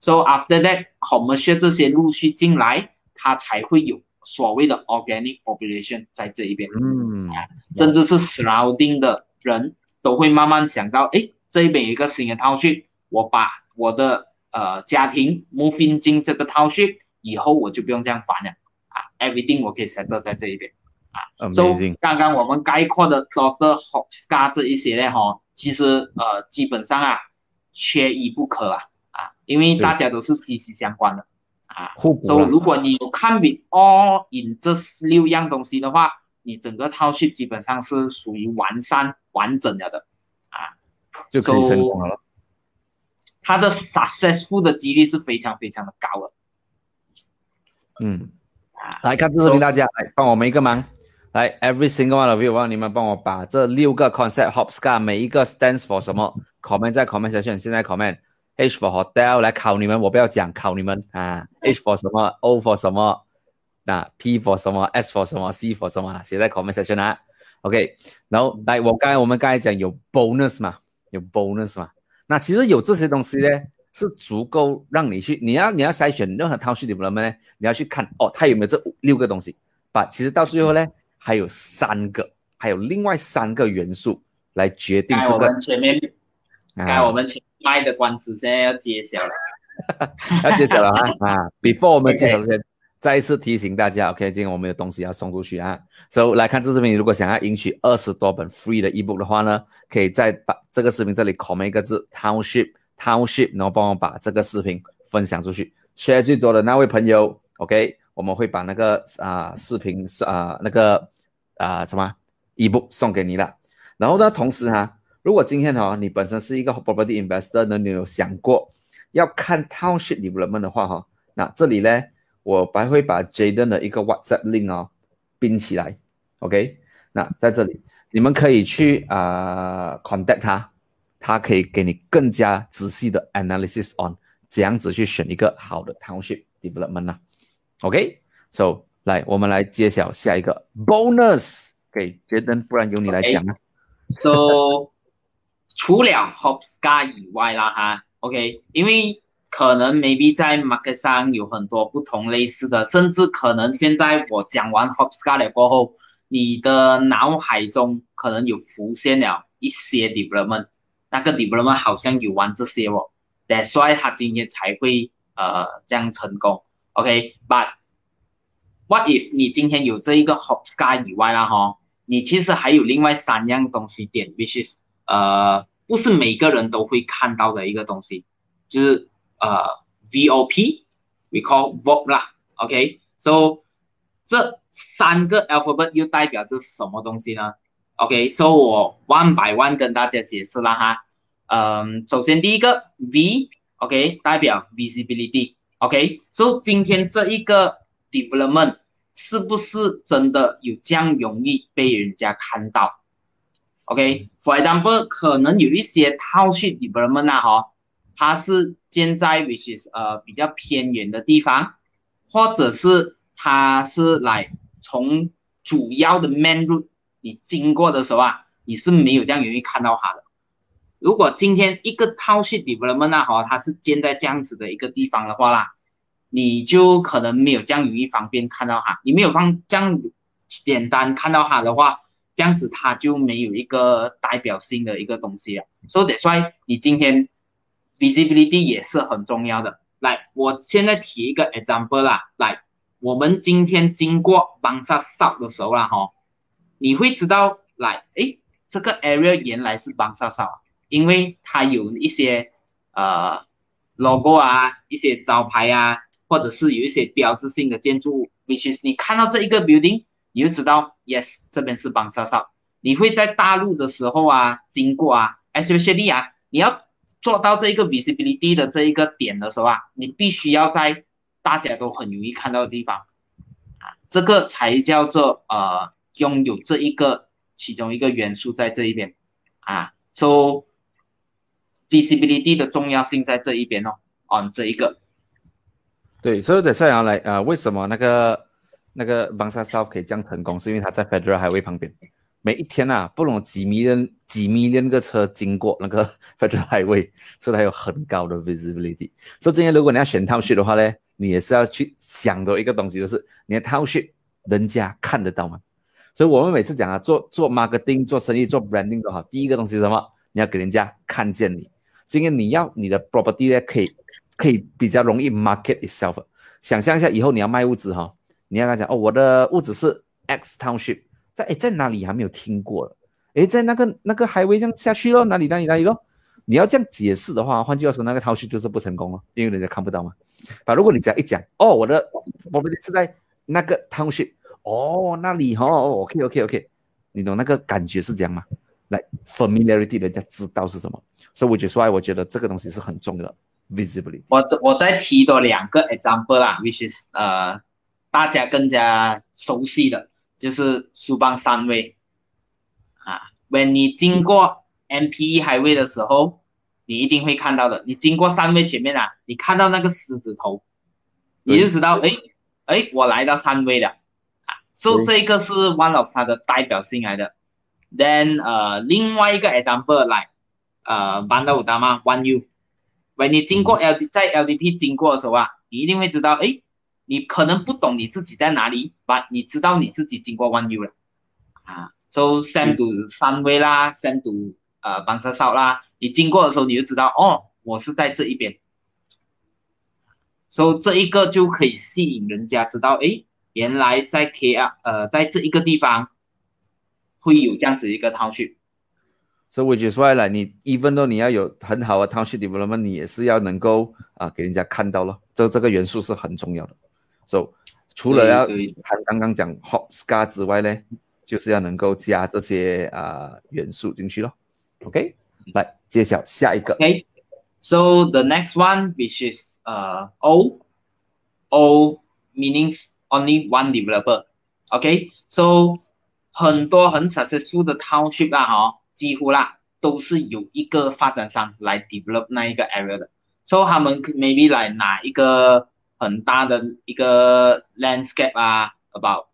So after that commercial 这些陆续进来，它才会有所谓的 organic population 在这一边。
嗯，
甚至是 surrounding 的人都会慢慢想到，哎，这一边有一个新的 township，我把我的呃家庭 move in 进这个 township。以后我就不用这样烦了啊，everything 我可以 settle 在这一边啊。所以刚刚我们概括的 Doctor Hopska 这一些呢，哈，其实呃基本上啊缺一不可啊啊，因为大家都是息息相关的啊。所以如果你有看 with all in 这六样东西的话，你整个套系基本上是属于完善完整了的啊，
就可以成功了。
它的 successful 的几率是非常非常的高的。
嗯，来看这视频，大家来帮我们一个忙，来 every single one of you，我让你们帮我把这六个 concept hopscar 每一个 stands for 什么，comment 在 comment section，现在 comment H for hotel 来考你们，我不要讲考你们啊，H for 什么，O for 什么，那 P for 什么，S for 什么，C for 什么，写在 comment section 啊，OK，然后来我刚才我们刚才讲有 bonus 嘛，有 bonus 嘛，那其实有这些东西呢。是足够让你去，你要你要筛选任何 township 里面呢，你要去看哦，它有没有这五六个东西？把其实到最后呢，还有三个，还有另外三个元素来决定这个。
我们前面，该我们前卖的关子现在要揭晓了，[LAUGHS]
要揭晓了啊 [LAUGHS] 啊！Before 我们揭晓之前，再一次提醒大家，OK，今天我们有东西要送出去啊。So 来看这视频，如果想要赢取二十多本 free 的 ebook 的话呢，可以在把这个视频这里 comment 一个字 township。Township，然后帮我把这个视频分享出去，share 最多的那位朋友，OK，我们会把那个啊视频啊那个啊什么 ebook 送给你了。然后呢，同时哈，如果今天哈你本身是一个 property investor 那，你有想过要看 Township 的人们的话哈，那这里呢，我还会把 Jaden 的一个 WhatsApp link 哦拼起来，OK，那在这里你们可以去啊 contact 他。它可以给你更加仔细的 analysis on 怎样子去选一个好的 township development 呢？OK，so 来我们来揭晓下一个 bonus，给杰登，不然由你来讲啊。
So 除了 Hopska 以外啦哈，OK，因为可能 maybe 在 market 上有很多不同类似的，甚至可能现在我讲完 Hopska 了过后，你的脑海中可能有浮现了一些 development。那个李伯伦嘛好像有玩这些哦，That's why 他今天才会呃这样成功。OK，but what if 你今天有这一个 Hopska 以外啦哈，你其实还有另外三样东西点，which is 呃不是每个人都会看到的一个东西，就是呃 VOP，we call VOP 啦。OK，so 这三个 alphabet 又代表着什么东西呢？OK，so 我 one by one 跟大家解释了哈。嗯，首先第一个 V，OK，代表 visibility。OK，so 今天这一个 development 是不是真的有这样容易被人家看到？OK，for example，可能有一些套系 development 啊，哈，它是建在 which is 呃比较偏远的地方，或者是它是来从主要的 main road。你经过的时候啊，你是没有这样容易看到它的。如果今天一个套系 development 啊，哈，它是建在这样子的一个地方的话啦，你就可能没有这样容易方便看到它。你没有方这样简单看到它的话，这样子它就没有一个代表性的一个东西了。所以，所以你今天 visibility 也是很重要的。来，我现在提一个 example 啦，来，我们今天经过 Bangsa 的时候啦，哈，你会知道，来，哎，这个 area 原来是 Bangsa South，因为它有一些呃 logo 啊，一些招牌啊，或者是有一些标志性的建筑物，which is 你看到这一个 building，你就知道，yes，这边是 Bangsa South。你会在大陆的时候啊，经过啊，especially 啊，你要做到这一个 visibility 的这一个点的时候啊，你必须要在大家都很容易看到的地方啊，这个才叫做呃拥有这一个其中一个元素在这一边啊，so visibility 的重要性在这一边哦，on 这一个，
对，所以得算下来啊，为什么那个那个 Bangsa South 可以这样成功，是因为它在 Federal Highway 旁边。每一天呐，不容几米人几米那个车经过那个 [LAUGHS] Federal Highway，所以它有很高的 visibility。所以今天如果你要选 township 的话呢，你也是要去想的一个东西，就是你的 township 人家看得到吗？所以我们每次讲啊，做做 marketing、做生意、做 branding 都好，第一个东西是什么？你要给人家看见你。今天你要你的 property 呢，可以可以比较容易 market itself。想象一下，以后你要卖物资哈，你要跟他讲哦，我的物资是 X township。在诶，在哪里还没有听过？诶，在那个那个海威这样下去咯，哪里哪里哪里咯？你要这样解释的话，换句话说，那个 township 就是不成功了，因为人家看不到嘛。啊，如果你只要一讲，哦，我的我们是在那个 township，哦，那里哦，OK OK OK，你懂那个感觉是这样吗？来，familiarity，人家知道是什么。所以我就说，我觉得这个东西是很重要的，visibility。
我我再提多两个 example 啦，which is 呃，大家更加熟悉的。就是苏邦三位啊，when 你经过 MPE Highway 的时候，你一定会看到的。你经过三位前面啊，你看到那个狮子头，你就知道，哎哎，我来到三位了啊。所以这个是 one of 它的代表性来的。Then 呃，另外一个 example 来，呃，班德五达嘛，One U，when 你经过 L 在 LDP 经过的时候啊，你一定会知道，哎。你可能不懂你自己在哪里，but 你知道你自己经过 One U 了啊，so same to 三威啦，same to 呃邦车少啦，你经过的时候你就知道哦，我是在这一边，so 这一个就可以吸引人家知道，哎，原来在 KL 呃在这一个地方会有这样子一个 township。
所以我就说了，你 even though 你要有很好的 township development，你也是要能够啊给人家看到了，这这个元素是很重要的。So，除了要谈刚刚讲 hot scar 之外呢，就是要能够加这些啊元素进去咯。OK，来揭晓下一个。
OK，So the next one which is 呃 O，O means only one developer。OK，So 很多很 successful 的 township 啦，哈，几乎啦都是有一个发展商来 develop 那一个 area 的。So 他们 maybe 来拿一个。很大的一个 landscape 啊，about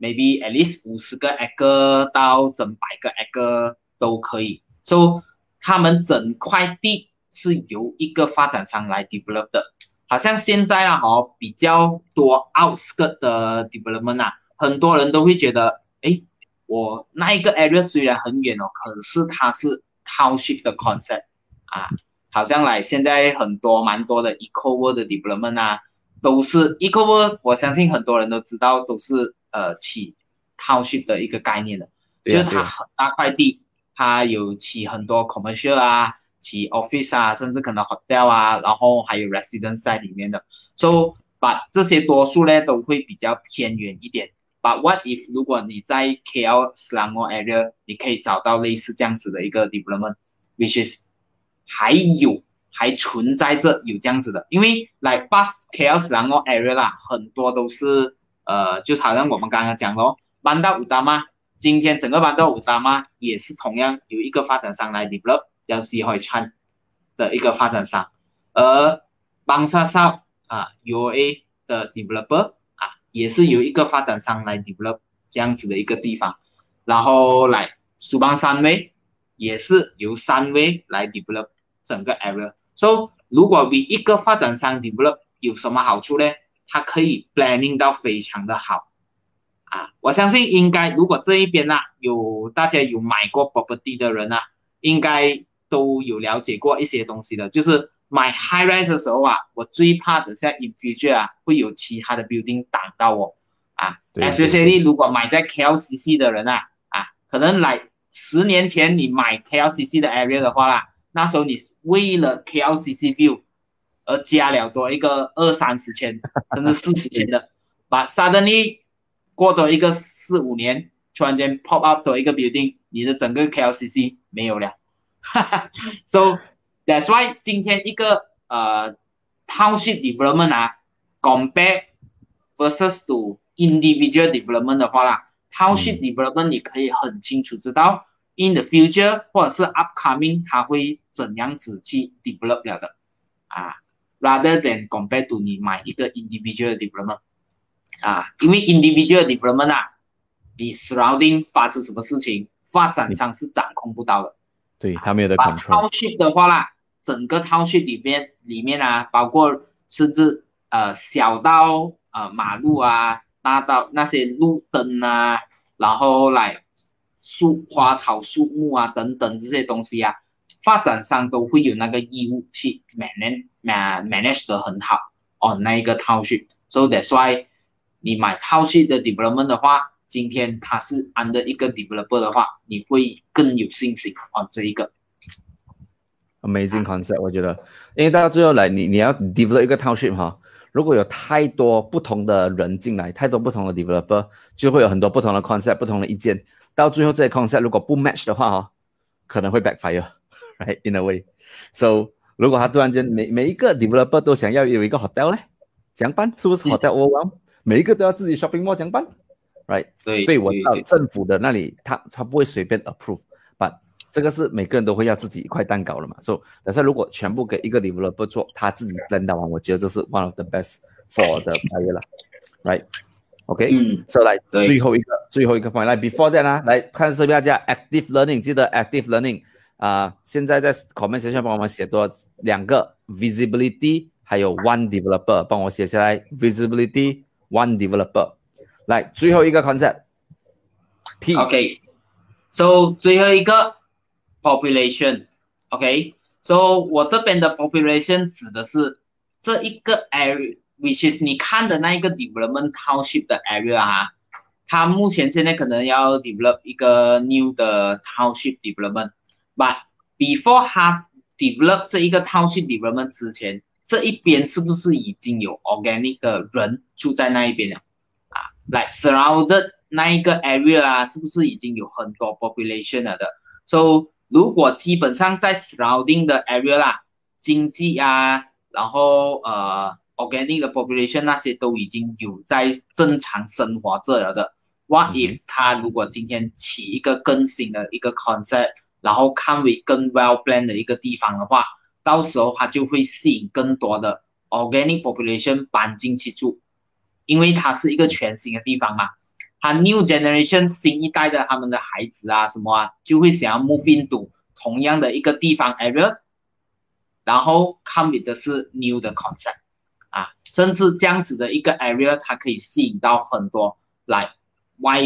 maybe at least 五十个 acre 到整百个 acre 都可以。So 他们整块地是由一个发展商来 develop 的。好像现在啊，哦，比较多 outskirt 的 development 啊，很多人都会觉得，哎，我那一个 area 虽然很远哦，可是它是 township 的 concept 啊，好像来现在很多蛮多的 eco world 的 development 啊。都是 eco，我相信很多人都知道，都是呃起 township 的一个概念的，就是它很大块地，它有起很多 commercial 啊，其 office 啊，甚至可能 hotel 啊，然后还有 residence 在里面的，所以把这些多数呢都会比较偏远一点。But what if 如果你在 KL Selangor area，你可以找到类似这样子的一个 development，which is 还有。还存在着有这样子的，因为来 bus chaos 然后 area 啦，很多都是呃，就好像我们刚刚讲的，搬到五达嘛，今天整个搬到五达嘛，也是同样有一个发展商来 develop，叫 C H Chan 的一个发展商，而邦沙少啊 U A 的 developer 啊，也是由一个发展商来 develop 这样子的一个地方，然后来苏邦三威也是由三威来 develop 整个 area。So，如果比一个发展商 develop 有什么好处呢？它可以 planning 到非常的好啊！我相信应该，如果这一边呐有大家有买过 property 的人呐，应该都有了解过一些东西的，就是买 high rise 的时候啊，我最怕的在 in future 啊，会有其他的 building 挡到我啊。especially 如果买在 KLCC 的人啊，啊，可能来十年前你买 KLCC 的 area 的话啦，那时候你为了 KLCC view 而加了多一个二三十千，[LAUGHS] 甚至四十千的，把 suddenly 过多一个四五年，突然间 pop up 多一个 building，你的整个 KLCC 没有了，，so。That's why 今天一个呃 township development 啊，compare versus to individual development 的话啦，township development 你可以很清楚知道 in the future 或者是 upcoming 它会怎样子去 develop 了的啊，rather than compare to 你买一个 individual development 啊，因为 individual development 啊，你 surrounding 发生什么事情，发展商是掌控不到的，
对他没有的 control。
township 的话啦。整个 township 里面里面啊，包括甚至呃小到呃马路啊，大到那些路灯啊，然后来树花草树木啊等等这些东西啊，发展商都会有那个义务去 manage manage 的很好哦那一个 township。So that's why 你买 township 的 development 的话，今天它是 under 一个 developer 的话，你会更有信心哦这一个。
Amazing concept，我觉得，因为到最后来，你你要 develop 一个 township 哈，如果有太多不同的人进来，太多不同的 developer，就会有很多不同的 concept，不同的意见，到最后这些 concept 如果不 match 的话哈，可能会 backfire，right in a way。So 如果他突然间每每一个 developer 都想要有一个 hotel 呢，怎样办？是不是 hotel overwhelm？每一个都要自己 shopping mall 怎样办？Right？
对，
对我到政府的那里，他他不会随便 approve。这个是每个人都会要自己一块蛋糕了嘛？所以，但是如果全部给一个 developer 做，他自己 blend 完，我觉得这是 one of the best for the player 了，right？OK，
嗯，
所以来最后一个最后一个 point，来 before that 呢，来看是不是要加 active learning？记得 active learning 啊，现在在 comment section 帮我们写多两个 visibility，还有 one developer，帮我写下来 visibility one developer。来最后一个 concept，P，OK，so
最后一个。population，OK，so 我这边的 population 指的是这一个 area，which is 你看的那一个 development township 的 area 啊，它目前现在可能要 develop 一个 new 的 township development，but before 它 develop 这一个 township development 之前，这一边是不是已经有 organic 的人住在那一边了？啊，like surrounded 那一个 area 啊，是不是已经有很多 population 了的？So 如果基本上在 surrounding 的 area 啦，经济啊，然后呃 organic 的 population 那些都已经有在正常生活着了的。What if 他如果今天起一个更新的一个 concept，然后看为更 well planned 的一个地方的话，到时候他就会吸引更多的 organic population 搬进去住，因为它是一个全新的地方嘛。他 new generation 新一代的他们的孩子啊，什么啊，就会想要 move into 同样的一个地方 area，然后 come with 的是 new 的 concept 啊，甚至这样子的一个 area，它可以吸引到很多来外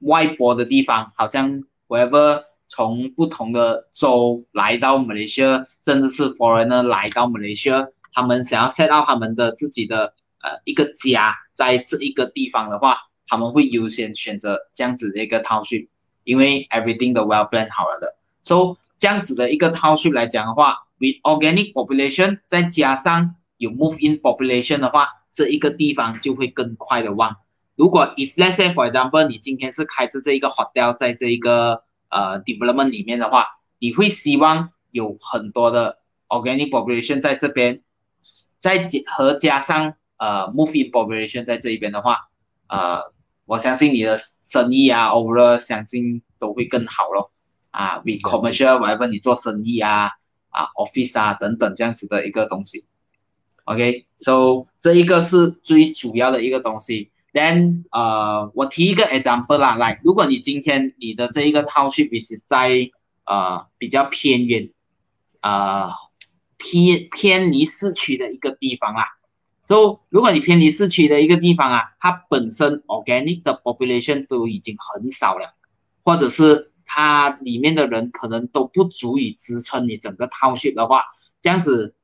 外国的地方，好像 whoever 从不同的州来到 Malaysia，甚至是 foreigner 来到 Malaysia，他们想要 set up 他们的自己的呃一个家在这一个地方的话。他们会优先选择这样子的一个套区因为 everything 都 well plan 好了的。So 这样子的一个套区来讲的话，with organic population 再加上有 move in population 的话，这一个地方就会更快的旺。如果 if let's say for example 你今天是开着这一个 hotel 在这一个呃 development 里面的话，你会希望有很多的 organic population 在这边，再结合加上呃 move in population 在这一边的话，呃。我相信你的生意啊，overall 相信都会更好咯。啊，we commercial whatever 你做生意啊，啊，office 啊等等这样子的一个东西。OK，so 这一个是最主要的一个东西。Then 呃，我提一个 example 啦，来，如果你今天你的这一个 township 是在呃比较偏远，呃偏偏离市区的一个地方啦。So 如果你偏离市区的一个地方啊，它本身 organic 的 population 都已经很少了，或者是它里面的人可能都不足以支撑你整个 township 的话，这样子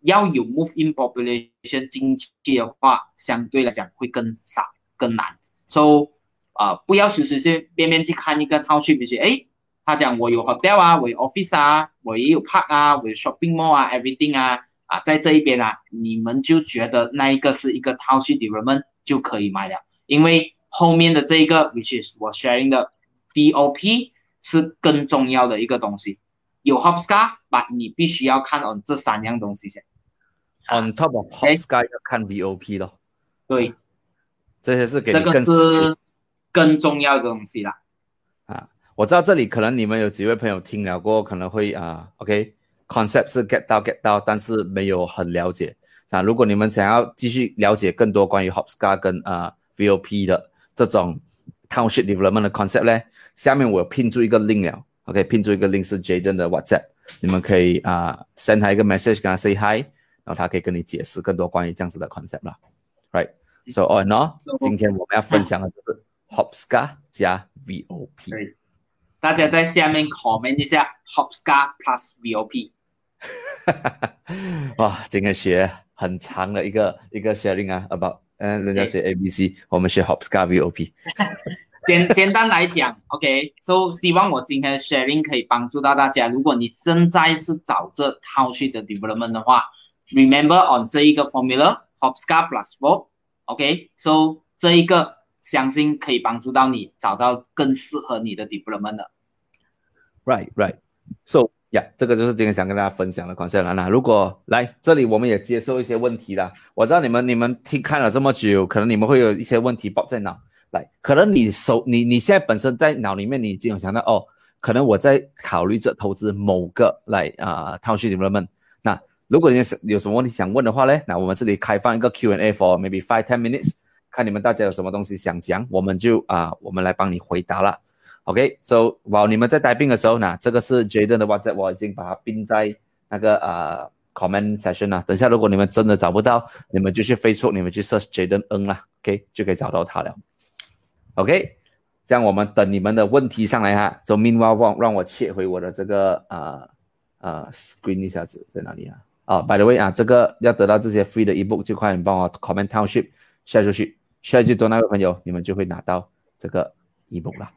要有 move in population 进去的话，相对来讲会更少、更难。So 啊，不要随随便便去看一个 township，比如说，哎，他讲我有 hotel 啊，我有 office 啊，我也有 park 啊，我有 shopping mall 啊，everything 啊，啊，在这一边啊，你们就觉得那一个是一个 township development 就可以买了，因为后面的这一个，which is 我 sharing 的 DOP 是更重要的一个东西。有 Hopscar，把你必须要看哦这三样东西先。
On top of Hopscar 要看 VOP 咯。
对，
这些是给
这个是更重要的东西啦。
啊，我知道这里可能你们有几位朋友听了过，可能会啊，OK，concept 是 get 到 get 到，但是没有很了解。啊，如果你们想要继续了解更多关于 Hopscar 跟啊 VOP 的这种 township development 的 concept 呢，下面我拼出一个 link 了。OK，拼出一个 link 是 Jaden 的 WhatsApp，你们可以啊 send 他一个 message，跟他 say hi，然后他可以跟你解释更多关于这样子的 concept 啦。Right，so all in all，今天我们要分享的就是 Hopscar 加 VOP。
大家在下面 comment 一下 Hopscar plus VOP。
哇，今天学很长的一个一个 sharing 啊，about 嗯，人家学 ABC，我们学 Hopscar VOP。
简简单来讲，OK，so 希望我今天的 sharing 可以帮助到大家。如果你正在是找这 township 的 development 的话，remember on 这一个 formula Hopscar plus four，OK，so 这一个相信可以帮助到你找到更适合你的 development 的。
Right, right. So yeah，这个就是今天想跟大家分享的 concept 那如果来这里，我们也接受一些问题啦。我知道你们你们听看了这么久，可能你们会有一些问题爆在脑。来，可能你手你你现在本身在脑里面你已经有想到哦，可能我在考虑着投资某个来啊，township development。那如果你是有什么问题想问的话呢，那我们这里开放一个 Q&A for maybe five ten minutes，看你们大家有什么东西想讲，我们就啊，我们来帮你回答了。OK，so while 你们在待病的时候呢，这个是 Jaden 的 WhatsApp，我已经把它并在那个呃 comment section 了。等下如果你们真的找不到，你们就去 Facebook，你们去 search Jaden N 啦，OK 就可以找到他了。OK，这样我们等你们的问题上来哈。So meanwhile，让让我切回我的这个呃呃 screen 一下子在哪里啊？啊，By the way 啊，这个要得到这些 free 的 ebook，就快点帮我 comment township share 出去，share 去多那位朋友，你们就会拿到这个 ebook 了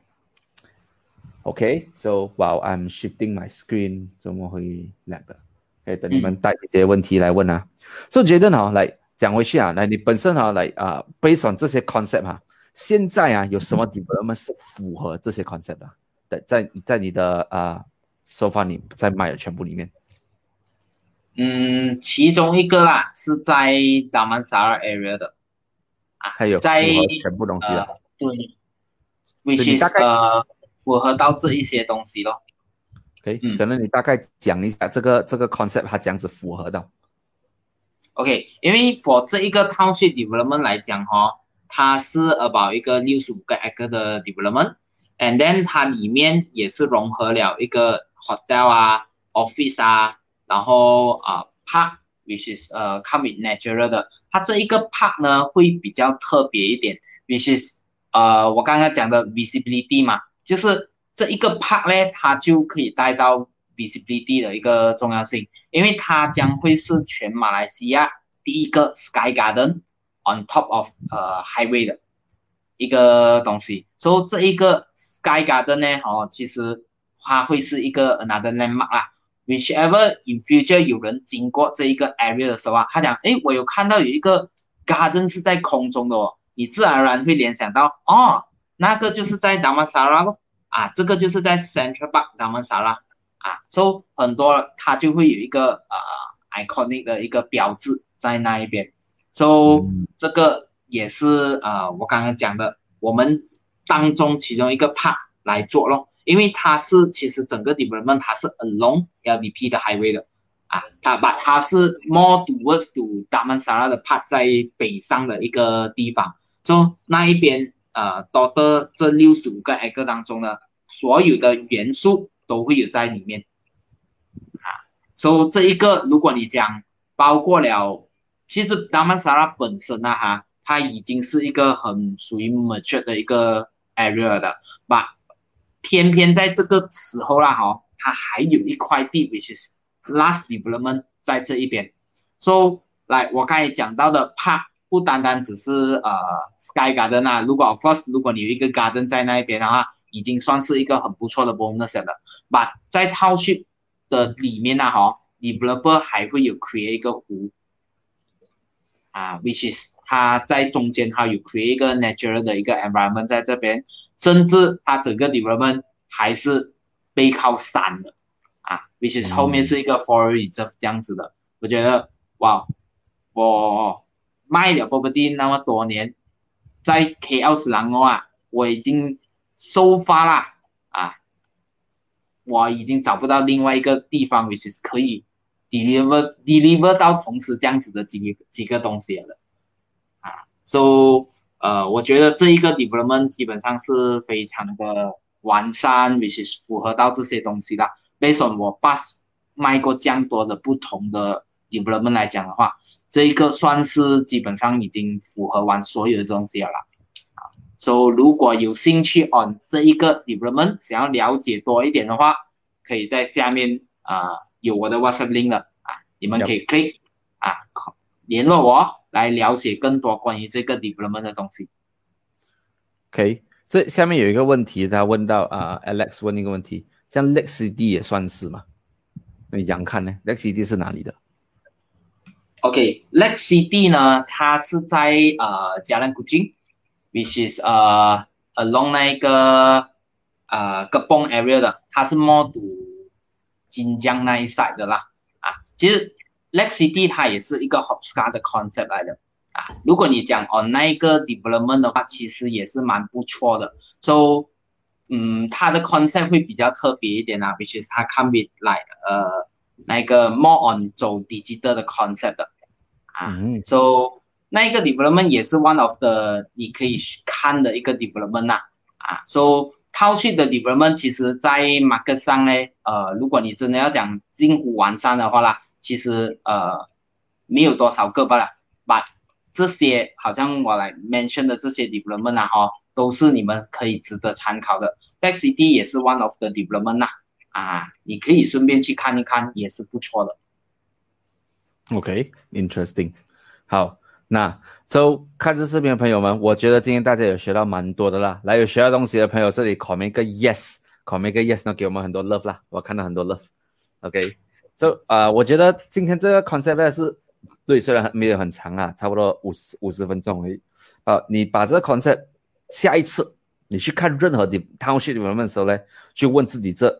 啦。OK，so while I'm shifting my screen，怎么会两个？可以等你们带一些问题来问啊。So 觉得呢，来讲回去啊，来你本身哈来啊，based on 这些 concept 哈。现在啊，有什么 development 是符合这些 concept 的？在在在你的啊，so far 你在卖的全部里面，
嗯，其中一个啦，是在 Damansara area 的
啊，还有
在
全部东西
的，对，which is 呃，符合到这一些东西咯。
OK，可能你大概讲一下这个这个 concept 它这样子符合到。
OK，因为 for 这一个 township development 来讲哈。它是 about 一个六十五个 acre 的 development，and then 它里面也是融合了一个 hotel 啊，office 啊，然后啊 park，which is 呃 come with natural 的。它这一个 park 呢会比较特别一点，which is 呃我刚刚讲的 visibility 嘛，就是这一个 park 呢，它就可以带到 visibility 的一个重要性，因为它将会是全马来西亚第一个 sky garden。On top of 呃 highway 的一个东西，所以这一个 sky garden 呢，哦，其实它会是一个 another landmark 啦。Whichever in future 有人经过这一个 area 的时候啊，他讲，哎，我有看到有一个 garden 是在空中的哦，你自然而然会联想到，哦，那个就是在达曼萨拉咯，啊，这个就是在 central park 达曼萨拉，啊，so 很多，它就会有一个呃 iconic 的一个标志在那一边，so 这个也是呃我刚刚讲的，我们当中其中一个 part 来做咯，因为它是其实整个 department 它是 a long，LDP 的 highway 的，啊，它把它是 more towards to 达曼萨拉的 part 在北上的一个地方，so 那一边。呃，多的这六十五个 acre 当中呢，所有的元素都会有在里面啊，So 这一个如果你讲包括了。其实达曼萨拉本身啊哈，它已经是一个很属于 mature 的一个 area 的，把？偏偏在这个时候啦哈，它还有一块地，which is last development 在这一边 So 来，我刚才讲到的 park 不单单只是呃 sky garden 啊，如果 of course 如果你有一个 garden 在那边的话，已经算是一个很不错的 bonus 了。But 在 township 的里面呢，哈，developer 还会有 create 一个湖啊，which is 它在中间它有 create 一个 natural 的一个 environment 在这边，甚至它整个 development 还是背靠山的啊，which is 后面是一个 forest 这样子的，我觉得哇。我卖了博客店那么多年，在 KL 斯兰哦啊，我已经收发了啊，我已经找不到另外一个地方，which is 可以 deliver deliver 到同时这样子的几几个东西了啊，so 呃，我觉得这一个 development 基本上是非常的完善，which is 符合到这些东西的。Based on 我 bus 卖过这样多的不同的 development 来讲的话。这一个算是基本上已经符合完所有的东西了啊，所以如果有兴趣 on 这一个 development，想要了解多一点的话，可以在下面啊有我的 WhatsApp link 了啊，你们可以 click 啊联络我来了解更多关于这个 development 的东西。
OK，这下面有一个问题，他问到啊，Alex 问一个问题，像 LexCD 也算是吗？你怎样看呢？LexCD 是哪里的
？OK，Lex City 呢，它是在呃加兰古晋，which is 呃 along 那个呃个邦 area 的，它是 more to 金江那一 side 的啦。啊，其实 Lex City 它也是一个 Hopscar 的 concept 来的啊。如果你讲 on 那一个 development 的话，其实也是蛮不错的。So，嗯，它的 concept 会比较特别一点啊，which is 它 come with like 呃那个 more on 走 digital 的 concept 的。啊嗯，so 那一个 development 也是 one of the 你可以看的一个 development 呐，啊，so 套系的 development 其实在 market 上呢，呃，如果你真的要讲近乎完善的话啦，其实呃没有多少个罢了，but 这些好像我来 mention 的这些 development 啊哈，都是你们可以值得参考的，Back City 也是 one of the development 呐，啊，你可以顺便去看一看，也是不错的。
OK，interesting。好，那 so 看这视频的朋友们，我觉得今天大家有学到蛮多的啦。来，有学到东西的朋友，这里 comment 个 yes，comment 个 yes，那给我们很多 love 啦。我看到很多 love。OK，so 啊，我觉得今天这个 concept 是对，虽然没有很长啊，差不多五十五十分钟而已。啊，你把这个 concept 下一次你去看任何的 township development 的时候呢，去问自己这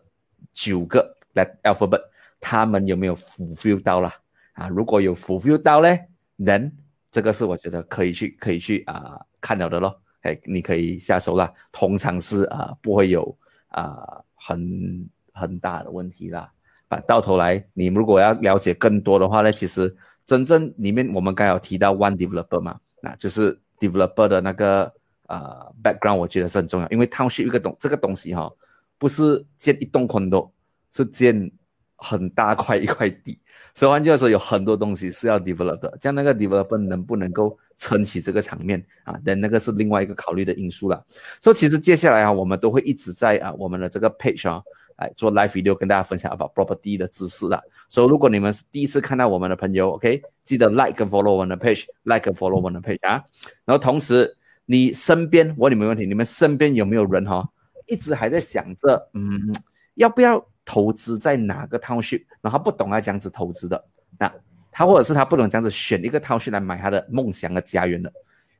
九个 alphabet，他们有没有 fulfill 到了？啊，如果有 fulfill 到嘞，then 这个是我觉得可以去可以去啊看了的咯，哎，你可以下手啦。通常是啊不会有啊很很大的问题啦。啊，到头来你如果要了解更多的话呢，其实真正里面我们刚有提到 one developer 嘛，那就是 developer 的那个啊 background，我觉得是很重要，因为 township 一个东这个东西哈，不是建一栋 condo，是建很大块一块地。所以换句话说，有很多东西是要 develop 的，像那个 develop 能不能够撑起这个场面啊？但那个是另外一个考虑的因素了。所以其实接下来啊，我们都会一直在啊我们的这个 page 啊来做 live video 跟大家分享 about property 的知识的。所以如果你们是第一次看到我们的朋友，OK，记得 like follow 我们的 page，like follow 我们的 page 啊。然后同时你身边，我问你们问题，你们身边有没有人哈，一直还在想着，嗯，要不要？投资在哪个 township，然后不懂啊这样子投资的，那他或者是他不懂这样子选一个 township 来买他的梦想的家园的，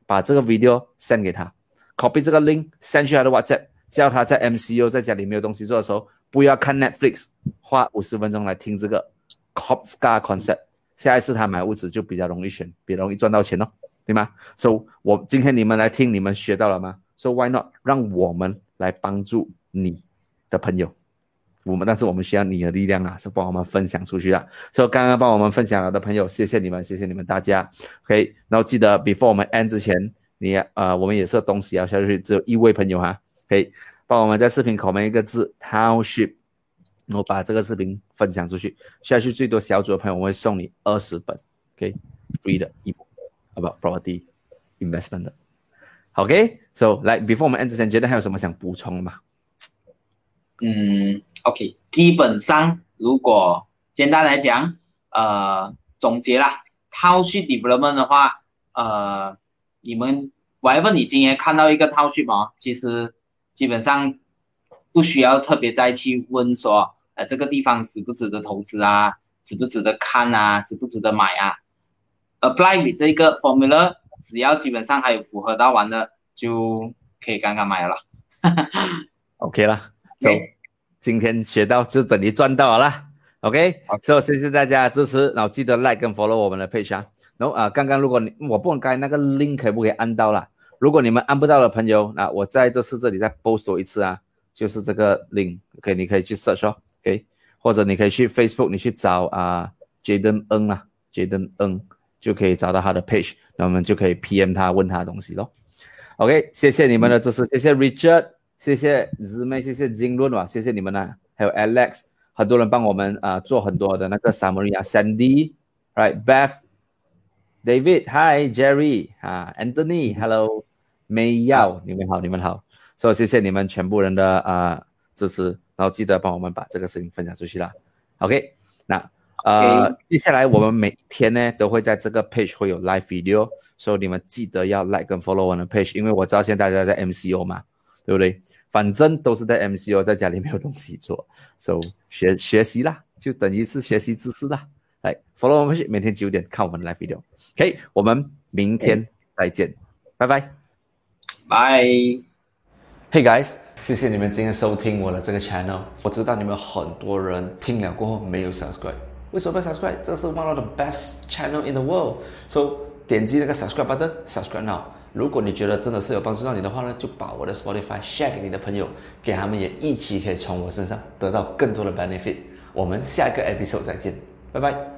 把这个 video send 给他，copy 这个 link send 去他的 WhatsApp，叫他在 MCU 在家里没有东西做的时候，不要看 Netflix，花五十分钟来听这个 Copscar concept，下一次他买屋子就比较容易选，比较容易赚到钱哦，对吗？So 我今天你们来听，你们学到了吗？So why not 让我们来帮助你的朋友？我们，但是我们需要你的力量啊，是帮我们分享出去啊。所以刚刚帮我们分享了的朋友，谢谢你们，谢谢你们大家。OK，然后记得 before 我们 end 之前，你呃，我们也是东西要下去，只有一位朋友哈，可以帮我们在视频口面一个字 township，然后把这个视频分享出去，下去最多小组的朋友，我会送你二十本，OK，free 的一本，好不好？Property investment 的，OK，so 来 before 我们 end 之前，觉得还有什么想补充的吗？
嗯，OK，基本上如果简单来讲，呃，总结啦，township development 的话，呃，你们 whatever 你今天看到一个 township 哦，其实基本上不需要特别再去问说，呃，这个地方值不值得投资啊，值不值得看啊，值不值得买啊？apply with 这个 formula，只要基本上还有符合到完的，就可以刚刚买了。[LAUGHS]
OK 了，走，今天学到就等于赚到了啦。OK，
好
所以谢谢大家的支持，然后记得 like 跟 follow 我们的 page 啊。然后啊，刚刚如果你我不懂该那个 link 可不可以按到啦？如果你们按不到的朋友，那我在这次这里再 post 多一次啊，就是这个 link，OK，、你可以去 search 哦，OK，或者你可以去 Facebook 你去找啊 Jaden Ng 啊，Jaden Ng 就可以找到他的 page，那我们就可以 PM 他问他的东西咯。OK，谢谢你们的支持，谢谢 Richard，谢谢姊妹，谢谢金论啊，谢谢你们啊，还有 Alex，很多人帮我们啊、呃做很多的那个 summary 啊，Sandy，right，Beth，David，Hi，Jerry 啊，Anthony，Hello，May Yao，你们好，你们好，所以谢谢你们全部人的啊、呃支持，然后记得帮我们把这个视频分享出去啦。OK，那呃接下来我们每天呢都会在这个 page 会有 live video，所以你们记得要 like 跟 follow 我的 page，因为我知道现在大家在 MCO 嘛，对不对？反正都是在 MCO，在家里没有东西做，so 学学习啦，就等于是学习知识啦。来 follow 我们 page，每天九点看我们的 live video。OK，我们明天再见，拜拜。
拜。
Hey guys，谢谢你们今天收听我的这个 channel。我知道你们很多人听了过后没有 subscribe，为什么不 subscribe？这是 one of the best channel in the world。So 点击那个 subscribe button，subscribe now。如果你觉得真的是有帮助到你的话呢，就把我的 Spotify share 给你的朋友，给他们也一起可以从我身上得到更多的 benefit。我们下一个 episode 再见，拜拜。